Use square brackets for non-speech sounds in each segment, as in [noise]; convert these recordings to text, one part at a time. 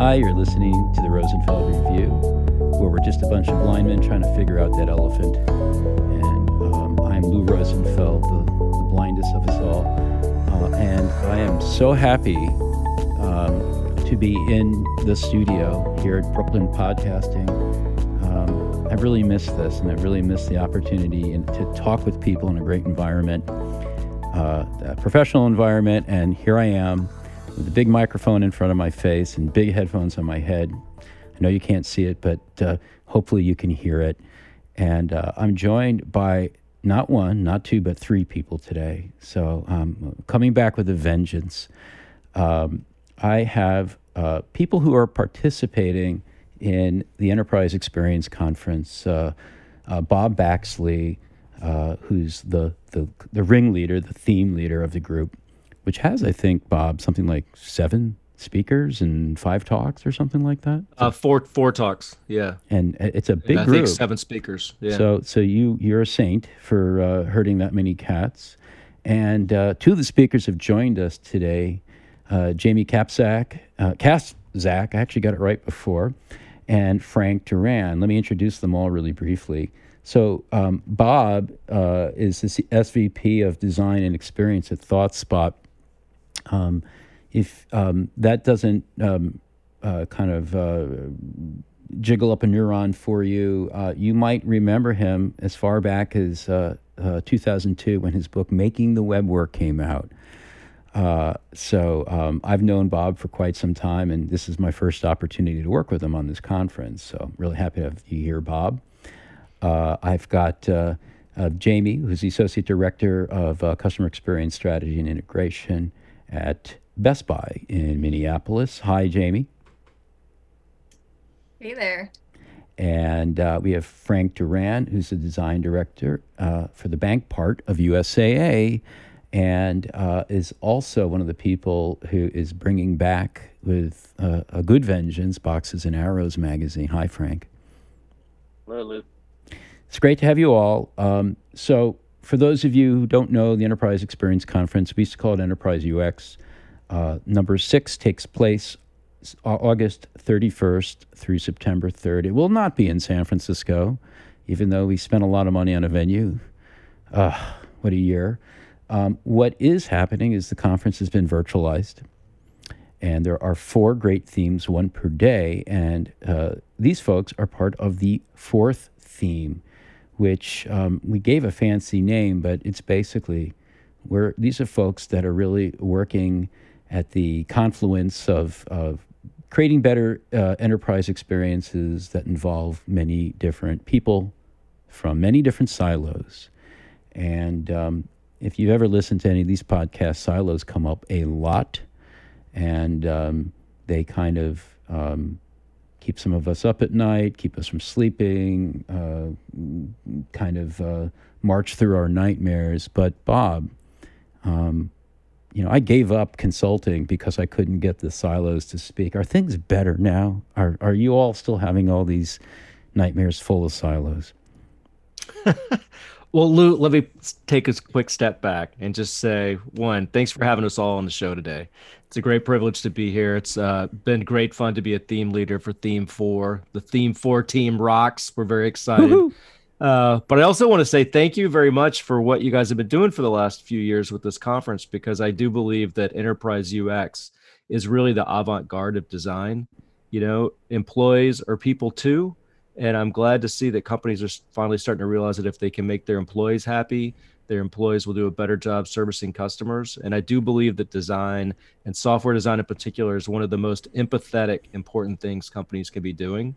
Hi, you're listening to the Rosenfeld Review, where we're just a bunch of blind men trying to figure out that elephant. And um, I'm Lou Rosenfeld, the, the blindest of us all. Uh, and I am so happy um, to be in the studio here at Brooklyn Podcasting. Um, I really missed this, and I really missed the opportunity to talk with people in a great environment, uh, a professional environment. And here I am with a big microphone in front of my face and big headphones on my head. I know you can't see it, but uh, hopefully you can hear it. And uh, I'm joined by not one, not two, but three people today. So um, coming back with a vengeance. Um, I have uh, people who are participating in the Enterprise Experience Conference. Uh, uh, Bob Baxley, uh, who's the, the, the ringleader, the theme leader of the group which has, I think, Bob, something like seven speakers and five talks or something like that. Uh, four four talks, yeah. And it's a big I group. think seven speakers. Yeah. So so you you're a saint for uh, hurting that many cats. And uh, two of the speakers have joined us today. Uh, Jamie Kapzak, uh, Zach, I actually got it right before, and Frank Duran. Let me introduce them all really briefly. So um, Bob uh, is the SVP of Design and Experience at ThoughtSpot, um, if um, that doesn't um, uh, kind of uh, jiggle up a neuron for you, uh, you might remember him as far back as uh, uh, 2002 when his book Making the Web Work came out. Uh, so um, I've known Bob for quite some time, and this is my first opportunity to work with him on this conference. So I'm really happy to have you here, Bob. I've got Jamie, who's the Associate Director of Customer Experience Strategy and Integration at Best Buy in Minneapolis. Hi, Jamie. Hey there. And uh, we have Frank Duran, who's the design director uh, for the bank part of USAA, and uh, is also one of the people who is bringing back with uh, a good vengeance Boxes and Arrows magazine. Hi, Frank. Hello, Lou. It's great to have you all. Um, so, for those of you who don't know the Enterprise Experience Conference, we used to call it Enterprise UX. Uh, number six takes place August 31st through September 3rd. It will not be in San Francisco, even though we spent a lot of money on a venue. Uh, what a year. Um, what is happening is the conference has been virtualized, and there are four great themes, one per day. And uh, these folks are part of the fourth theme which um, we gave a fancy name, but it's basically where these are folks that are really working at the confluence of, of creating better uh, enterprise experiences that involve many different people from many different silos. And um, if you've ever listened to any of these podcasts, silos come up a lot, and um, they kind of um, keep some of us up at night, keep us from sleeping, uh, kind of uh, march through our nightmares. But Bob, um, you know, I gave up consulting because I couldn't get the silos to speak. Are things better now? Are are you all still having all these nightmares full of silos? [laughs] well, Lou, let me take a quick step back and just say one, thanks for having us all on the show today. It's a great privilege to be here. It's uh, been great fun to be a theme leader for Theme Four. The Theme Four team rocks. We're very excited. Uh, but I also want to say thank you very much for what you guys have been doing for the last few years with this conference, because I do believe that enterprise UX is really the avant garde of design. You know, employees are people too. And I'm glad to see that companies are finally starting to realize that if they can make their employees happy, their employees will do a better job servicing customers. And I do believe that design and software design in particular is one of the most empathetic, important things companies can be doing.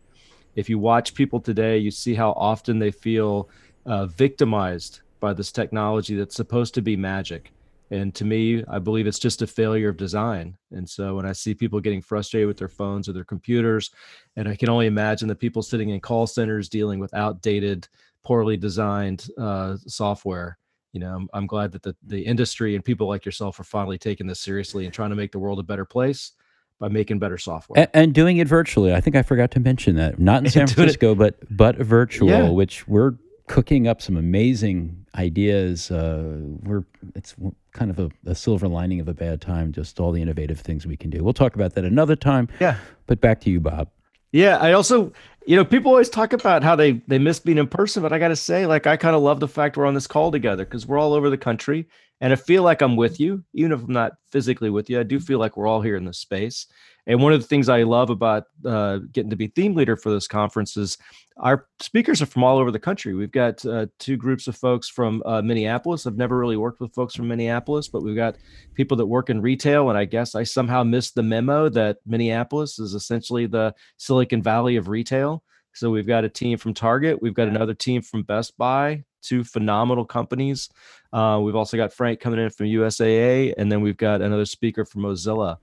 If you watch people today, you see how often they feel uh, victimized by this technology that's supposed to be magic. And to me, I believe it's just a failure of design. And so when I see people getting frustrated with their phones or their computers, and I can only imagine the people sitting in call centers dealing with outdated, poorly designed uh, software, you know I'm, I'm, glad that the, the industry and people like yourself are finally taking this seriously and trying to make the world a better place by making better software and, and doing it virtually i think i forgot to mention that not in [laughs] san francisco but but virtual yeah. which we're cooking up some amazing ideas. Uh, we're it's kind of a, a, silver lining of a bad time. Just all the innovative things we can do. We'll talk about that another time. Yeah. But back to you, Bob. Yeah, I also, you know, people always talk about how they they miss being in person, but I got to say, like, I kind of love the fact we're on this call together because we're all over the country, and I feel like I'm with you, even if I'm not physically with you. I do feel like we're all here in this space. And one of the things I love about uh, getting to be theme leader for this conference is our speakers are from all over the country. We've got uh, two groups of folks from uh, Minneapolis. I've never really worked with folks from Minneapolis, but we've got people that work in retail. And I guess I somehow missed the memo that Minneapolis is essentially the Silicon Valley of retail. So we've got a team from Target, we've got another team from Best Buy, two phenomenal companies. Uh, we've also got Frank coming in from USAA, and then we've got another speaker from Mozilla.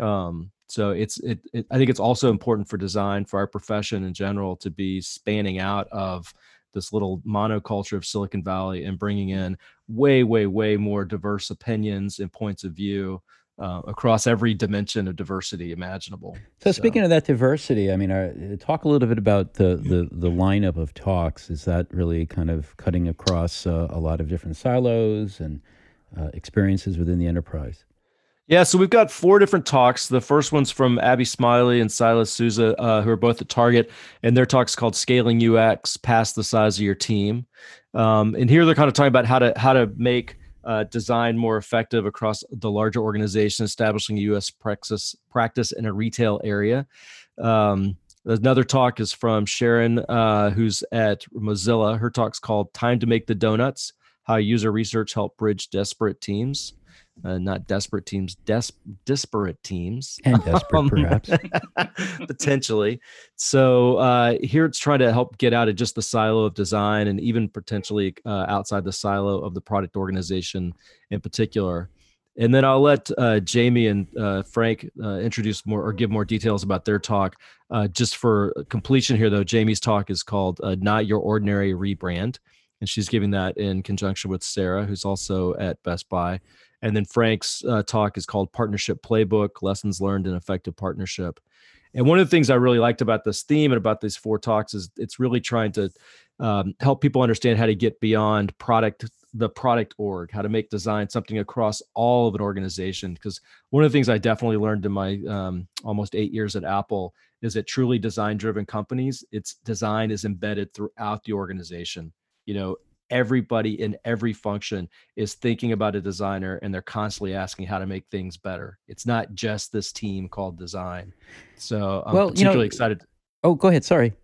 Um, so it's it, it, i think it's also important for design for our profession in general to be spanning out of this little monoculture of silicon valley and bringing in way way way more diverse opinions and points of view uh, across every dimension of diversity imaginable. So, so, speaking of that diversity, I mean, uh, talk a little bit about the, the, the lineup of talks. Is that really kind of cutting across uh, a lot of different silos and uh, experiences within the enterprise? Yeah, so we've got four different talks. The first one's from Abby Smiley and Silas Souza, uh, who are both at Target, and their talk's called "Scaling UX Past the Size of Your Team." Um, and here they're kind of talking about how to how to make uh, design more effective across the larger organization, establishing a UX practice practice in a retail area. Um, another talk is from Sharon, uh, who's at Mozilla. Her talk's called "Time to Make the Donuts: How User Research Help Bridge Desperate Teams." Uh, not desperate teams, des- disparate teams, and desperate [laughs] um, perhaps [laughs] potentially. So uh, here it's trying to help get out of just the silo of design and even potentially uh, outside the silo of the product organization in particular. And then I'll let uh, Jamie and uh, Frank uh, introduce more or give more details about their talk. just for completion here, though, Jamie's talk is called "Not Your Ordinary Rebrand." and she's giving that in conjunction with Sarah, who's also at Best Buy. And then Frank's uh, talk is called Partnership Playbook Lessons Learned in Effective Partnership. And one of the things I really liked about this theme and about these four talks is it's really trying to um, help people understand how to get beyond product the product org, how to make design something across all of an organization. Because one of the things I definitely learned in my um, almost eight years at Apple is that truly design driven companies, its design is embedded throughout the organization. You know, everybody in every function is thinking about a designer and they're constantly asking how to make things better. It's not just this team called design. So I'm well, particularly you know, excited. Oh, go ahead. Sorry.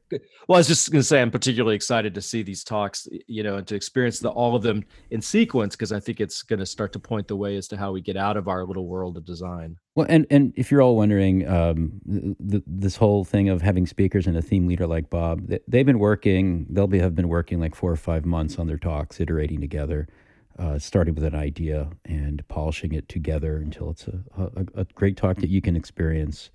Well, I was just going to say I'm particularly excited to see these talks, you know, and to experience the, all of them in sequence because I think it's going to start to point the way as to how we get out of our little world of design. Well, and and if you're all wondering, um, the, this whole thing of having speakers and a theme leader like Bob, they, have been working. They'll be have been working like four or five months on their talks, iterating together, uh, starting with an idea and polishing it together until it's a, a, a great talk that you can experience.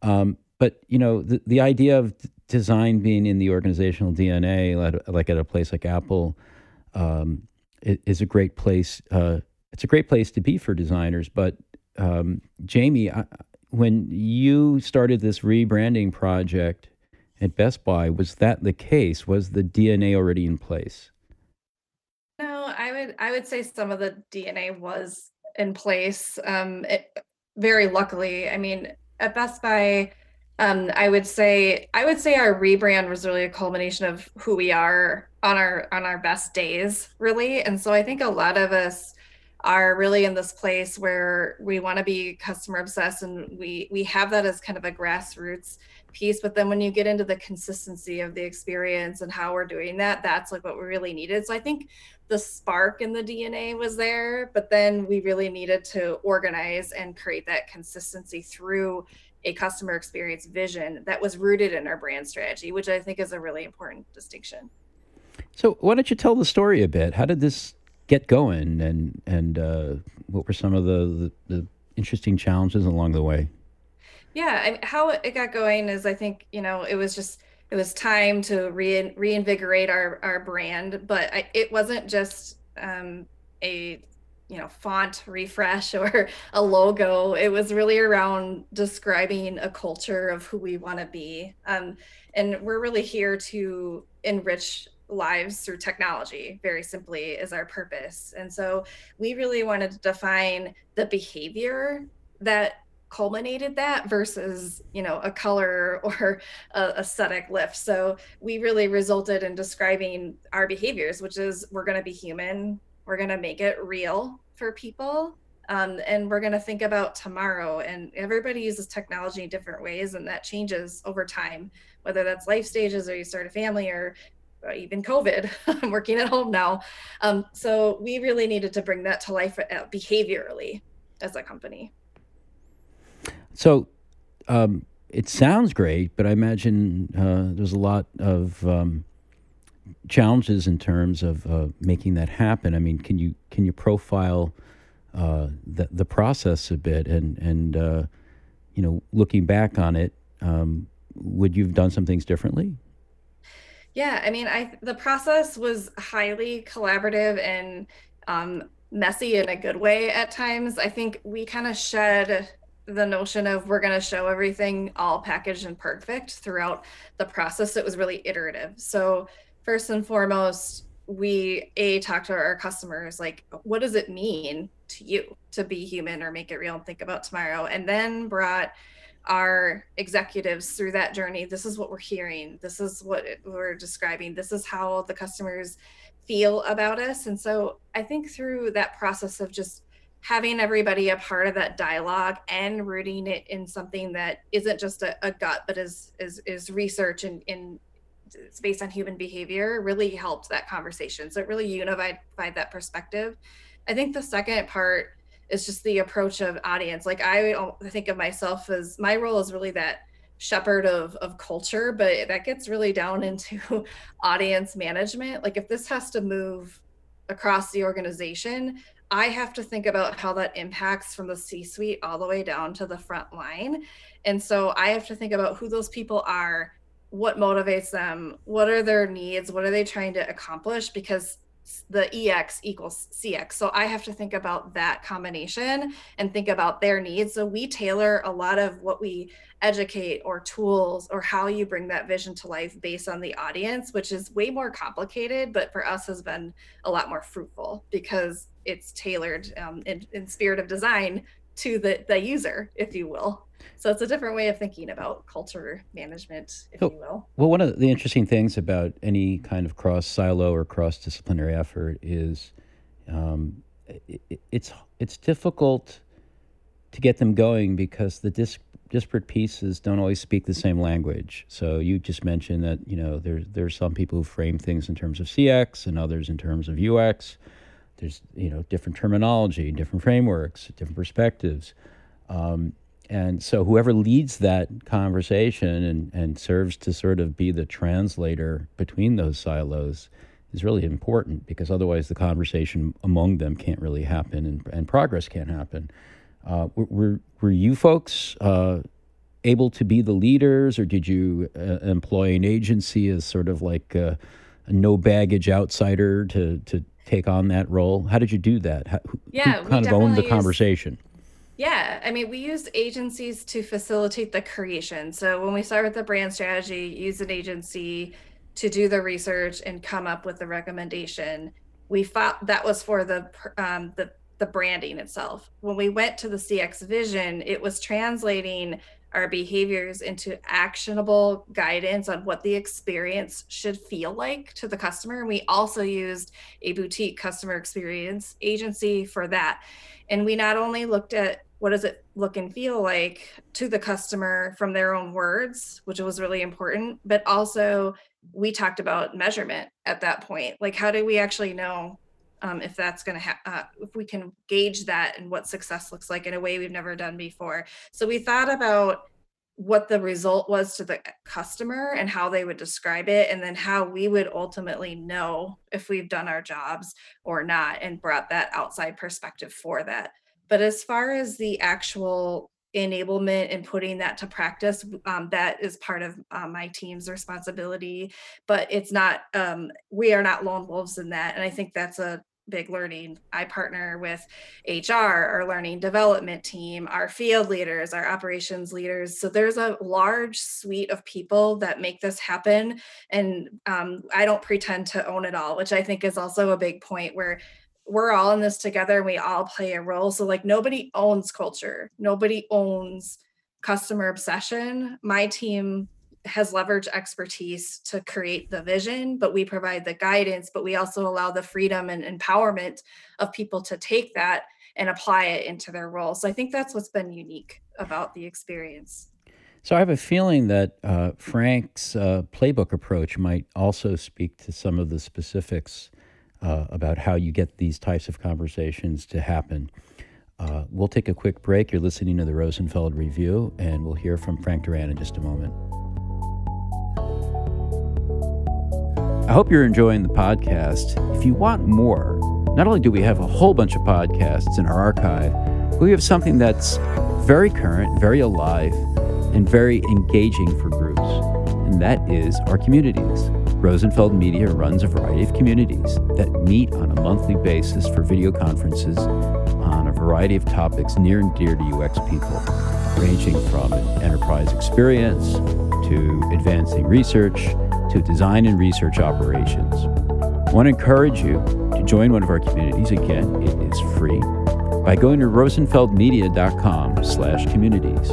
Um, but you know the, the idea of design being in the organizational DNA, like at a place like Apple, um, is a great place. Uh, it's a great place to be for designers. But um, Jamie, I, when you started this rebranding project at Best Buy, was that the case? Was the DNA already in place? No, I would I would say some of the DNA was in place. Um, it, very luckily, I mean, at Best Buy um, I would say I would say our rebrand was really a culmination of who we are on our on our best days, really. And so I think a lot of us are really in this place where we want to be customer obsessed and we we have that as kind of a grassroots piece but then when you get into the consistency of the experience and how we're doing that that's like what we really needed so i think the spark in the dna was there but then we really needed to organize and create that consistency through a customer experience vision that was rooted in our brand strategy, which I think is a really important distinction. So, why don't you tell the story a bit? How did this get going, and and uh, what were some of the, the, the interesting challenges along the way? Yeah, I mean, how it got going is I think you know it was just it was time to re- reinvigorate our our brand, but I, it wasn't just um, a you know font refresh [laughs] or a logo. It was really around describing a culture of who we want to be. Um, and we're really here to enrich lives through technology very simply is our purpose. And so we really wanted to define the behavior that culminated that versus you know a color [laughs] or a aesthetic lift. So we really resulted in describing our behaviors which is we're going to be human we're going to make it real for people um, and we're going to think about tomorrow and everybody uses technology in different ways and that changes over time whether that's life stages or you start a family or uh, even covid [laughs] i'm working at home now. Um, so we really needed to bring that to life uh, behaviorally as a company. So um, it sounds great but i imagine uh, there's a lot of um, challenges in terms of uh, making that happen i mean can you can you profile uh, the the process a bit, and and uh, you know, looking back on it, um, would you've done some things differently? Yeah, I mean, I the process was highly collaborative and um, messy in a good way at times. I think we kind of shed the notion of we're going to show everything all packaged and perfect throughout the process. It was really iterative. So first and foremost, we a talk to our customers like what does it mean to you to be human or make it real and think about tomorrow? And then brought our executives through that journey. This is what we're hearing. This is what we're describing. This is how the customers feel about us. And so i think through that process of just having everybody a part of that dialogue and rooting it in something that isn't just a, a gut but is is is research and in it's based on human behavior really helped that conversation so it really unified that perspective I think the second part is just the approach of audience. Like I think of myself as my role is really that shepherd of of culture, but that gets really down [laughs] into audience management. Like if this has to move across the organization, I have to think about how that impacts from the C suite all the way down to the front line. And so I have to think about who those people are, what motivates them, what are their needs, what are they trying to accomplish? Because the ex equals cx so i have to think about that combination and think about their needs. So we tailor a lot of what we educate or tools or how you bring that vision to life based on the audience which is way more complicated but for us has been a lot more fruitful because it's tailored um, in, in spirit of design to the, the user if you will so it's a different way of thinking about culture management, if so, you will. Well, one of the interesting things about any kind of cross silo or cross disciplinary effort is um, it, it's it's difficult to get them going because the dis- disparate pieces don't always speak the same language. So you just mentioned that you know there's there's some people who frame things in terms of CX and others in terms of UX. There's you know different terminology, different frameworks, different perspectives. Um, and so whoever leads that conversation and, and serves to sort of be the translator between those silos is really important because otherwise the conversation among them can't really happen and, and progress can't happen. Uh, were, were you folks uh, able to be the leaders or did you uh, employ an agency as sort of like a, a, no baggage outsider to, to take on that role? How did you do that? How, yeah, who kind of owned the conversation? Yeah, I mean, we use agencies to facilitate the creation. So when we start with the brand strategy, use an agency to do the research and come up with the recommendation. We thought that was for the um, the the branding itself. When we went to the CX vision, it was translating our behaviors into actionable guidance on what the experience should feel like to the customer. And we also used a boutique customer experience agency for that. And we not only looked at what does it look and feel like to the customer from their own words, which was really important, but also we talked about measurement at that point. Like, how do we actually know um, if that's going to ha- uh, if we can gauge that and what success looks like in a way we've never done before. So we thought about what the result was to the customer and how they would describe it and then how we would ultimately know if we've done our jobs or not and brought that outside perspective for that. But as far as the actual enablement and putting that to practice um, that is part of uh, my team's responsibility but it's not um, we are not lone wolves in that and i think that's a big learning. I partner with HR, our learning development team, our field leaders, our operations leaders. So there's a large suite of people that make this happen. And um, I don't pretend to own it all, which I think is also a big point where we're all in this together and we all play a role. So, like, nobody owns culture, nobody owns customer obsession. My team has leveraged expertise to create the vision, but we provide the guidance, but we also allow the freedom and empowerment of people to take that and apply it into their role. So I think that's what's been unique about the experience. So I have a feeling that uh, Frank's uh, playbook approach might also speak to some of the specifics uh, about how you get these types of conversations to happen. Uh, we'll take a quick break. You're listening to the Rosenfeld Review, and we'll hear from Frank Duran in just a moment. I hope you're enjoying the podcast. If you want more, not only do we have a whole bunch of podcasts in our archive, but we have something that's very current, very alive, and very engaging for groups, and that is our communities. Rosenfeld Media runs a variety of communities that meet on a monthly basis for video conferences on a variety of topics near and dear to UX people, ranging from enterprise experience to advancing research to design and research operations. I want to encourage you to join one of our communities. Again, it is free by going to rosenfeldmedia.com slash communities.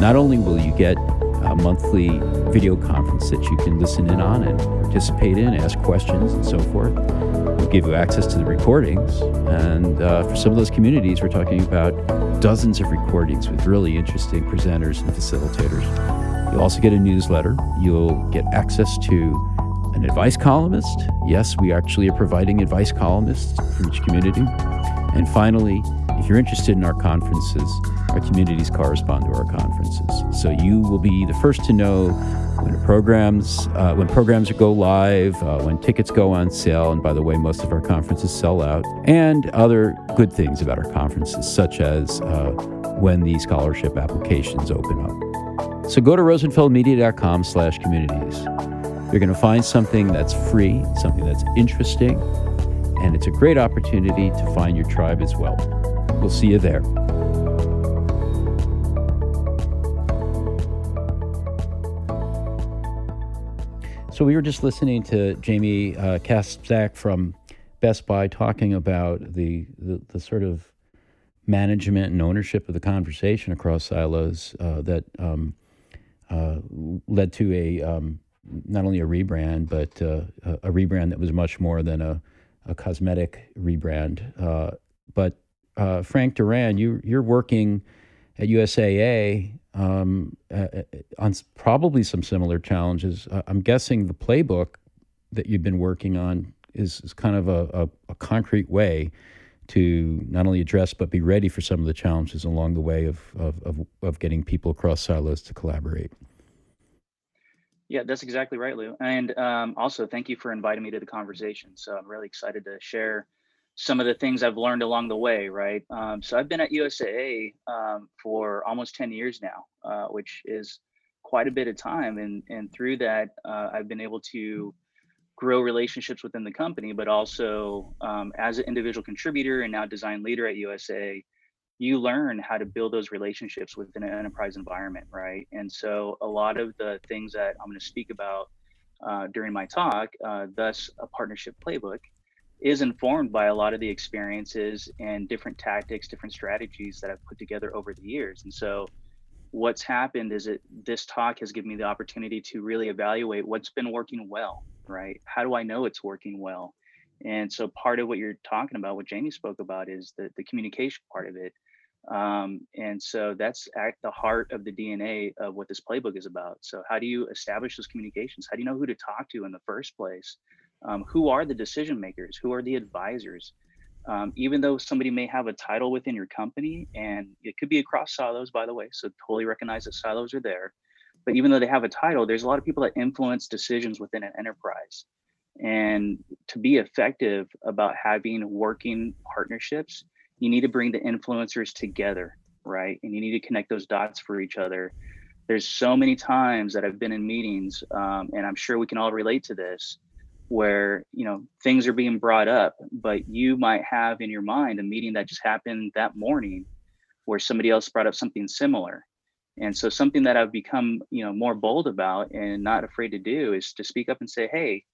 Not only will you get a monthly video conference that you can listen in on and participate in, ask questions, and so forth. We'll give you access to the recordings. And uh, for some of those communities, we're talking about dozens of recordings with really interesting presenters and facilitators. You'll also get a newsletter. You'll get access to an advice columnist. Yes, we actually are providing advice columnists for each community. And finally, if you're interested in our conferences, our communities correspond to our conferences. So you will be the first to know when programs uh, when programs go live, uh, when tickets go on sale, and by the way, most of our conferences sell out, and other good things about our conferences, such as uh, when the scholarship applications open up. So go to rosenfeldmedia.com slash communities. You're going to find something that's free, something that's interesting, and it's a great opportunity to find your tribe as well. We'll see you there. So we were just listening to Jamie uh, from Best Buy talking about the, the, the sort of management and ownership of the conversation across silos uh, that um, uh, led to a um, not only a rebrand, but uh, a rebrand that was much more than a, a cosmetic rebrand. Uh, but uh, Frank Duran, you you're working at USAA um, on probably some similar challenges. I'm guessing the playbook that you've been working on is, is kind of a, a, a concrete way to not only address but be ready for some of the challenges along the way of, of, of, of getting people across silos to collaborate. Yeah, that's exactly right, Lou. And um, also, thank you for inviting me to the conversation. So I'm really excited to share some of the things I've learned along the way, right? Um, so I've been at USAA um, for almost 10 years now, uh, which is quite a bit of time. And, and through that, uh, I've been able to grow relationships within the company, but also um, as an individual contributor and now design leader at USAA, you learn how to build those relationships within an enterprise environment, right? And so a lot of the things that I'm going to speak about uh, during my talk, uh, thus a partnership playbook, is informed by a lot of the experiences and different tactics, different strategies that I've put together over the years. And so what's happened is that this talk has given me the opportunity to really evaluate what's been working well right? How do I know it's working well? And so part of what you're talking about, what Jamie spoke about, is the, the communication part of it. Um, and so that's at the heart of the DNA of what this playbook is about. So how do you establish those communications? How do you know who to talk to in the first place? Um, who are the decision makers? Who are the advisors? Um, even though somebody may have a title within your company, and it could be across silos, by the way, so totally recognize that silos are there but even though they have a title there's a lot of people that influence decisions within an enterprise. And to be effective about having working partnerships you need to bring the influencers together right? And you need to connect those dots for each other. There's so many times that i've been in meetings um, and i'm sure we can all relate to this where you know things are being brought up but you might have in your mind a meeting that just happened that morning where somebody else brought up something similar. And so something that i've become you know more bold about and not afraid to do is to speak up and say hey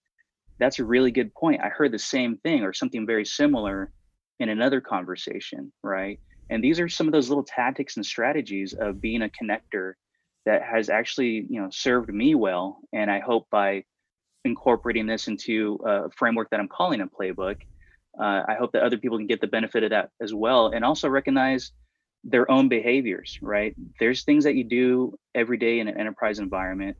that's a really good point. I heard the same thing or something very similar in another conversation right? And these are some of those little tactics and strategies of being a connector that has actually you know served me well and i hope by incorporating this into a framework that I'm calling a playbook. Uh, I hope that other people can get the benefit of that as well, and also recognize their own behaviors. Right? There's things that you do every day in an enterprise environment,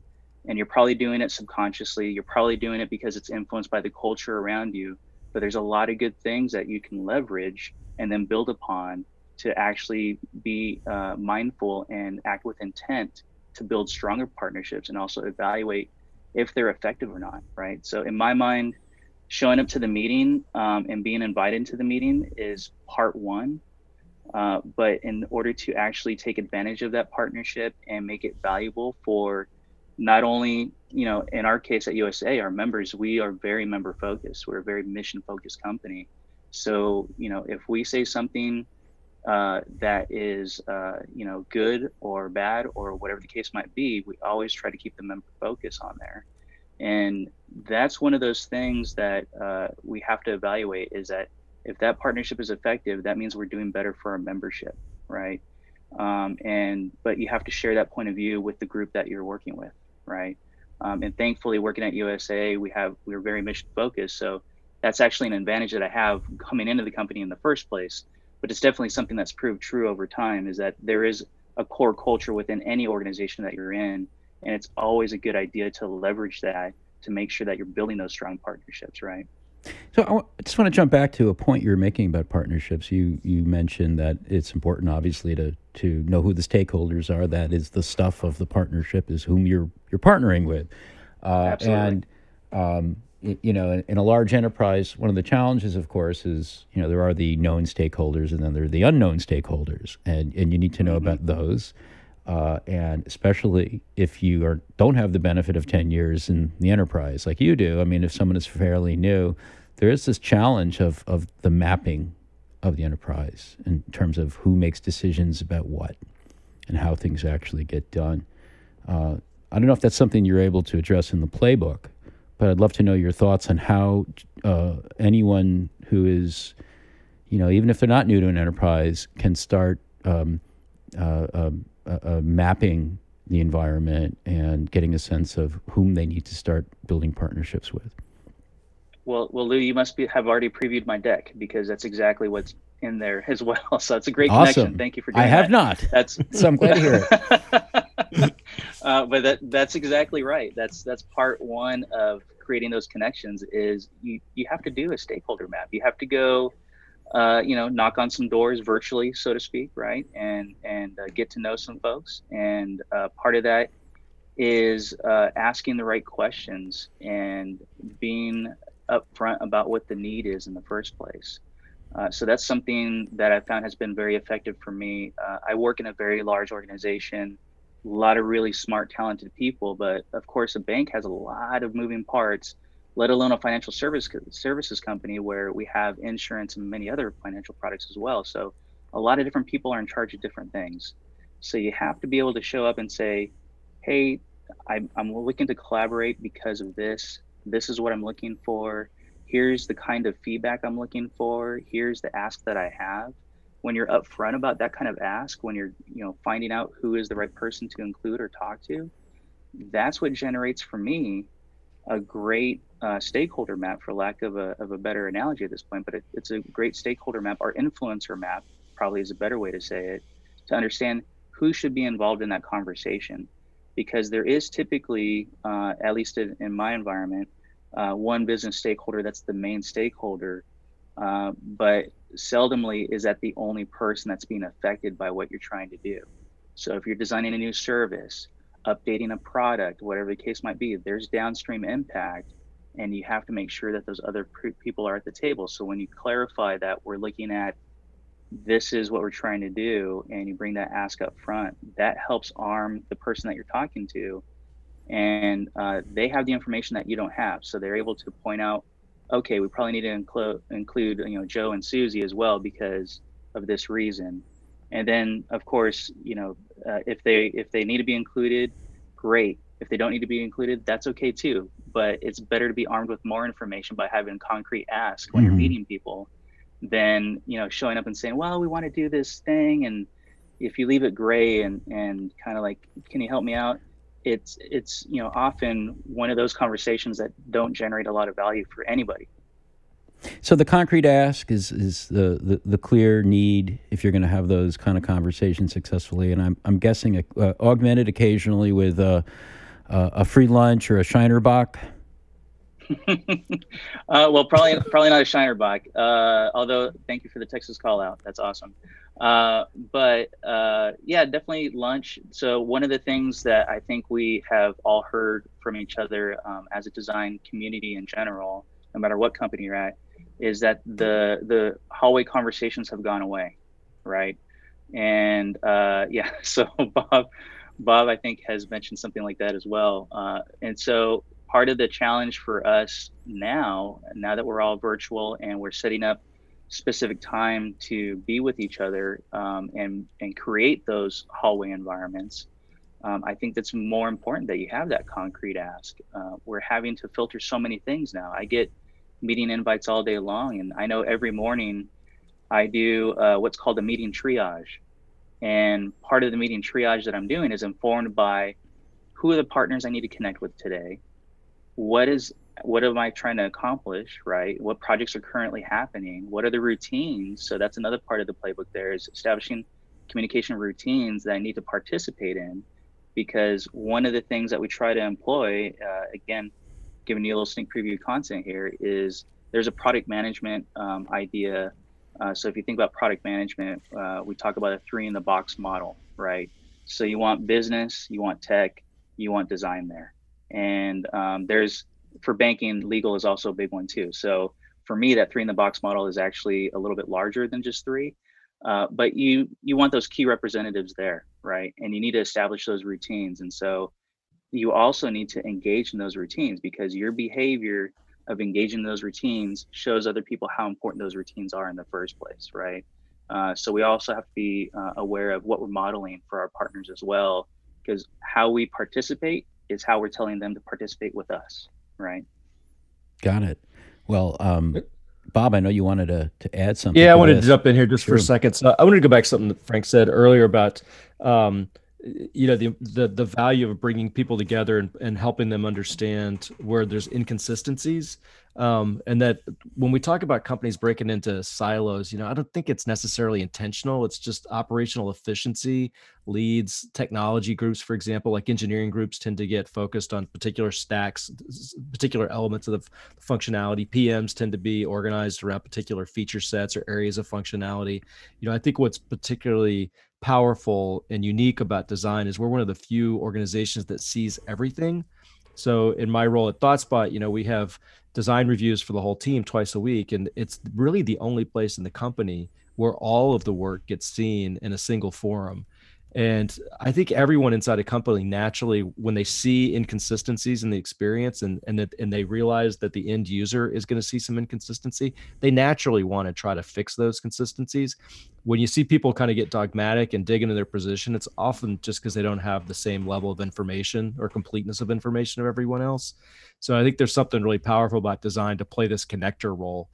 and you're probably doing it subconsciously. You're probably doing it because it's influenced by the culture around you. But there's a lot of good things that you can leverage and then build upon to actually be uh, mindful and act with intent to build stronger partnerships and also evaluate if they're effective or not, right? So in my mind, showing up to the meeting um, and being invited to the meeting is part one. Uh, but in order to actually take advantage of that partnership and make it valuable for not only, you know, in our case at USAA, our members, we are very member focused. We're a very mission focused company. So, you know, if we say something uh, that is, uh, you know, good or bad or whatever the case might be, we always try to keep the member focus on there. And that's one of those things that uh, we have to evaluate is that if that partnership is effective, that means we're doing better for our membership, right? Um, and but you have to share that point of view with the group that you're working with, right? Um, and thankfully, working at USAA, we have we're very mission focused, so that's actually an advantage that I have coming into the company in the first place but it's definitely something that's proved true over time is that there is a core culture within any organization that you're in and it's always a good idea to leverage that to make sure that you're building those strong partnerships right so I just want to jump back to a point you were making about partnerships. You you mentioned that it's important, obviously, to to know who the stakeholders are. That is the stuff of the partnership, is whom you're you're partnering with. Uh, Absolutely. And um, you know, in, a large enterprise, one of the challenges, of course, is you know there are the known stakeholders and then there are the unknown stakeholders, and and you need to know mm-hmm. about those, uh, and especially if you are don't have the benefit of ten years in the enterprise like you do. I mean, if someone is fairly new, there is this challenge of of the mapping of the enterprise in terms of who makes decisions about what and how things actually get done. Uh, I don't know if that's something you're able to address in the playbook but I'd love to know your thoughts on how uh, anyone who is, you know, even if they're not new to an enterprise, can start um, uh, um, uh, uh, mapping the environment and getting a sense of whom they need to start building partnerships with. Well, well, Lou, you must be, have already previewed my deck because that's exactly what's in there as well. [laughs] So it's a great awesome. connection. Thank you for doing I have that. not. That's [laughs] so I'm glad to hear it. [laughs] uh, but that that's exactly right. That's that's part one of creating those connections is you you have to do a stakeholder map. You have to go, uh, you know, knock on some doors virtually, so to speak, right, and and uh, get to know some folks. And uh, part of that is uh, asking the right questions and being upfront about what the need is in the first place. Uh, so that's something that I found has been very effective for me. Uh, I work in a very large organization a lot of really smart, talented people. But of course, a bank has a lot of moving parts, let alone a financial service services company where we have insurance and many other financial products as well. So a lot of different people are in charge of different things. So you have to be able to show up and say, "Hey, I'm, I'm looking to collaborate because of this. This is what I'm looking for. Here's the kind of feedback I'm looking for. Here's the ask that I have." When you're upfront about that kind of ask, when you're you know finding out who is the right person to include or talk to, that's what generates for me a great uh, stakeholder map, for lack of a, of a better analogy at this point. But it, it's a great stakeholder map or influencer map, probably is a better way to say it, to understand who should be involved in that conversation, because there is typically, uh, at least in, in my environment, uh, one business stakeholder that's the main stakeholder uh, but seldomly is that the only person that's being affected by what you're trying to do. So if you're designing a new service, updating a product, whatever the case might be, there's downstream impact, and you have to make sure that those other people are at the table. So when you clarify that we're looking at this is what we're trying to do, and you bring that ask up front, that helps arm the person that you're talking to and uh, they have the information that you don't have. So they're able to point out, okay, we probably need to include include you know Joe and Susie as well because of this reason. And then of course, you know, uh, if they if they need to be included, great. If they don't need to be included, that's okay too. But it's better to be armed with more information by having concrete ask when mm-hmm. you're meeting people than you know showing up and saying, well, we want to do this thing and if you leave it gray and and kind of like can you help me out it's it's you know often one of those conversations that don't generate a lot of value for anybody. So the concrete ask is is the the, the clear need if you're going to have those kind of conversations successfully. And i'm i'm guessing uh, augmented occasionally with uh, uh, a free lunch or a shiner bock [laughs] uh, well probably probably not a shiner bock uh, although thank you for the texas call out. That's awesome uh, but uh, yeah, definitely lunch. So one of the things that I think we have all heard from each other um, as a design community in general, no matter what company you're at, is that the the hallway conversations have gone away, right? And uh, [laughs] yeah, so Bob, Bob, I think has mentioned something like that as well. Uh, and so part of the challenge for us now, now that we're all virtual and we're setting up specific time to be with each other um, and and create those hallway environments. Um, I think that's more important that you have that concrete ask. Uh, we're having to filter so many things now. I get meeting invites all day long, and I know every morning I do uh, what's called a meeting triage. And part of the meeting triage that I'm doing is informed by who are the partners I need to connect with today, what is what am I trying to accomplish, right? What projects are currently happening? What are the routines? So that's another part of the playbook there is establishing communication routines that I need to participate in. Because one of the things that we try to employ, uh, again, giving you a little sneak preview content here, is there's a product management um, idea. Uh, so if you think about product management, uh, we talk about a three in the box model, right? So you want business, you want tech, you want design there. And um, there's for banking, legal is also a big one too. So for me, that three in the box model is actually a little bit larger than just three. Uh, but you you want those key representatives there, right? And you need to establish those routines. And so you also need to engage in those routines because your behavior of engaging in those routines shows other people how important those routines are in the first place, right? Uh, so we also have to be uh, aware of what we're modeling for our partners as well, because how we participate is how we're telling them to participate with us right? Got it. Well, um, Bob, I know you wanted to, to add something. Yeah, I wanted this. to jump in here just sure. for a second. So I wanted to go back to something that Frank said earlier about, um, you know, the, the the value of bringing people together and, and helping them understand where there's inconsistencies. Um, and that when we talk about companies breaking into silos you know i don't think it's necessarily intentional. It's just operational efficiency. Leads technology groups for example like engineering groups tend to get focused on particular stacks particular elements of the functionality. Pms tend to be organized around particular feature sets or areas of functionality. You know i think what's particularly powerful and unique about design is we're one of the few organizations that sees everything so in my role at ThoughtSpot, you know, we have design reviews for the whole team twice a week, and it's really the only place in the company where all of the work gets seen in a single forum. And I think everyone inside a company naturally, when they see inconsistencies in the experience and and that and they realize that the end user is going to see some inconsistency, they naturally want to try to fix those consistencies. When you see people kind of get dogmatic and dig into their position, it's often just because they don't have the same level of information or completeness of information of everyone else. So I think there's something really powerful about design to play this connector role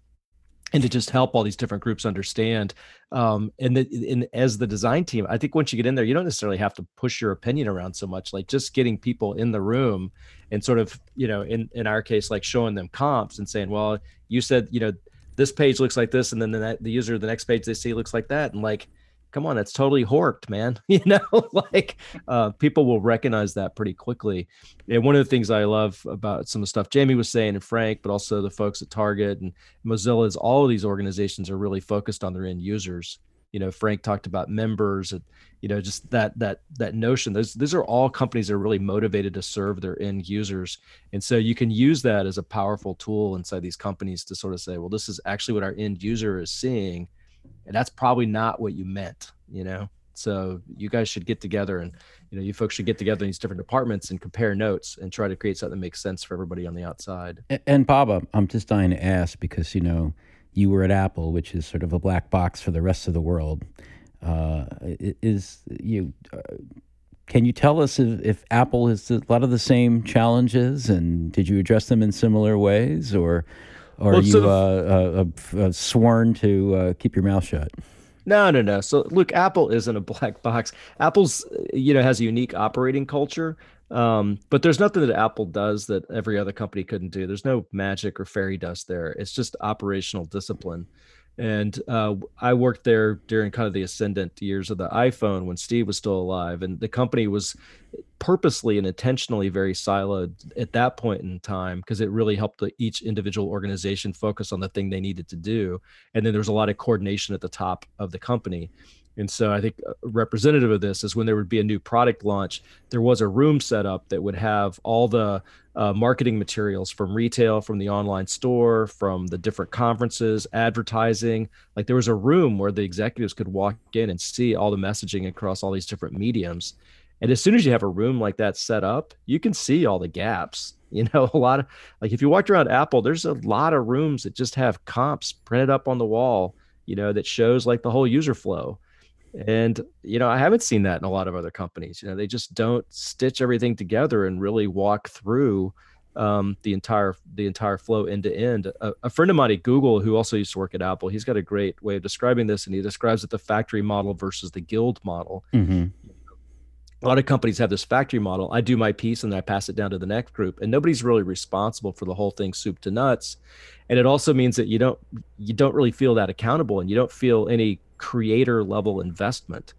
and to just help all these different groups understand um, and, the, and as the design team i think once you get in there you don't necessarily have to push your opinion around so much like just getting people in the room and sort of you know in in our case like showing them comps and saying well you said you know this page looks like this and then the, the user the next page they see looks like that and like come on, that's totally horked, man. [laughs] you know, [laughs] like uh, people will recognize that pretty quickly. And one of the things I love about some of the stuff Jamie was saying and Frank, but also the folks at Target and Mozilla is all of these organizations are really focused on their end users. You know, Frank talked about members, and, you know, just that that that notion. Those these are all companies that are really motivated to serve their end users, and so you can use that as a powerful tool inside these companies to sort of say, well, this is actually what our end user is seeing and that's probably not what you meant you know So you guys should get together and you know you folks should get together in these different departments and compare notes and try to create something that makes sense for everybody on the outside. And, and Bob, I'm, just dying to ask because you know you were at Apple, which is sort of a black box for the rest of the world. Uh, is you uh, can you tell us if, if, Apple has a lot of the same challenges, and did you address them in similar ways, or, or well, are you uh, uh, uh, sworn to uh, keep your mouth shut? No, no, no. So look, Apple isn't a black [laughs] box. Apple's you know has a unique operating culture, um, but there's nothing that Apple does that every other company couldn't do. There's no magic or fairy dust there. It's just operational discipline. And uh, I worked there during kind of the ascendant years of the iPhone when Steve was still alive, and the company was purposely and intentionally very siloed at that point in time because it really helped each individual organization focus on the thing they needed to do. And then there was a lot of coordination at the top of the company. And so I think uh, representative of this is when there would be a new product launch, there was a room set up that would have all the uh, marketing materials from retail, from the online store, from the different conferences, advertising. Like there was a room where the executives could walk in and see all the messaging across all these different mediums. And as soon as you have a room like that set up, you can see all the gaps. [laughs] You know, a lot of like if you walked around Apple, there's a lot of rooms that just have comps printed up on the wall, you know, that shows like the whole user flow and you know i haven't seen that in a lot of other companies you know they just don't stitch everything together and really walk through um, the entire the entire flow end to end. A, a friend of mine at google who also used to work at apple he's got a great way of describing this and he describes it the factory model versus the guild model. Mm-hmm. a lot of companies have this factory model i do my piece and then i pass it down to the next group and nobody's really responsible for the whole thing soup to nuts. And it also means that you don't you don't really feel that accountable and you don't feel any creator level investment.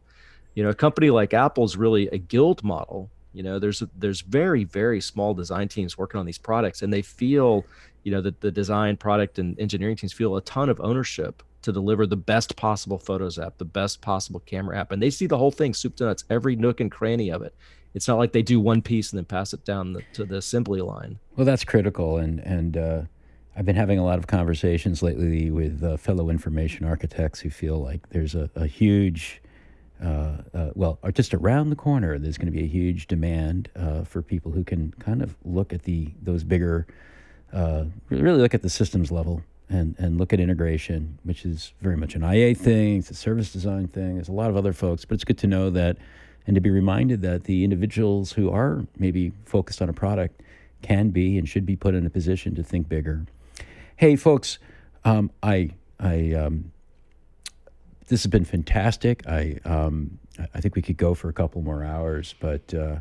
You know, a company like Apple is really a guild model. You know, there's there's very very small design teams working on these products, and they feel, you know, that the design, product, and engineering teams feel a ton of ownership to deliver the best possible photos app, the best possible camera app, and they see the whole thing, soup to nuts, every nook and cranny of it. It's not like they do one piece and then pass it down the, to the assembly line. Well, that's critical, and and uh, I've been having a lot of conversations lately with uh, fellow information architects who feel like there's a, a huge, uh, uh, well, just around the corner, there's going to be a huge demand uh, for people who can kind of look at the those bigger, uh, really look at the systems level and and look at integration, which is very much an IA thing, it's a service design thing. There's a lot of other folks, but it's good to know that, and to be reminded that the individuals who are maybe focused on a product can be and should be put in a position to think bigger Hey, folks, um, I, I, um, this has been fantastic. I, um, I think we could go for a couple more hours, but uh,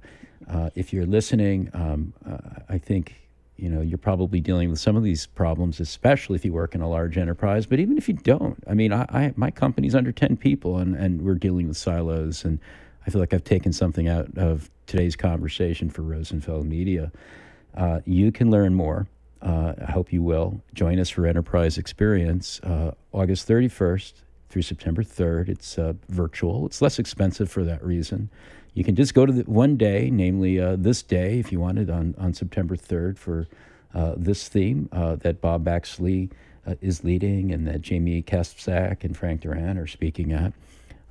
uh, if you're listening, um, uh, I think you know you're probably dealing with some of these problems, especially if you work in a large enterprise. But even if you don't, I mean, I, I my company's under ten people, and and we're dealing with silos, and I feel like I've taken something out of today's conversation for Rosenfeld Media. Uh, you can learn more uh, I hope you will join us for Enterprise Experience uh, August 31st through September 3rd. It's uh, virtual, it's less expensive for that reason. You can just go to the one day, namely uh, this day, if you wanted, on, on September 3rd for uh, this theme uh, that Bob Baxley is leading and that Jamie Kaspsak and Frank Duran are speaking at.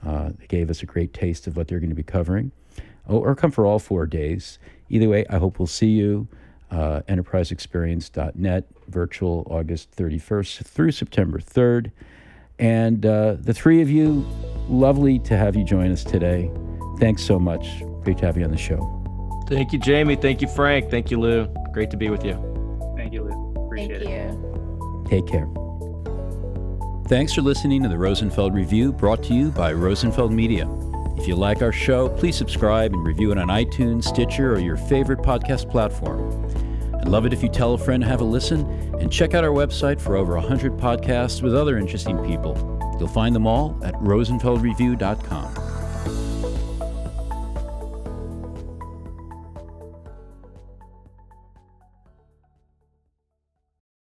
they gave us a great taste of what they're going to be covering. Oh, or come for all four days. Either way, I hope we'll see you uh, enterpriseexperience.net, virtual August 31st through September 3rd. And uh, the three of you, lovely to have you join us today. Thanks so much. Great to have you on the show. Thank you, Jamie. Thank you, Frank. Thank you, Lou. Great to be with you. Thank you, Lou. Appreciate Thank it. you. Take care. Thanks for listening to the Rosenfeld Review brought to you by Rosenfeld Media. If you like our show, please subscribe and review it on iTunes, Stitcher, or your favorite podcast platform. I'd love it if you tell a friend to have a listen and check out our website for over 100 podcasts with other interesting people. You'll find them all at rosenfeldreview.com.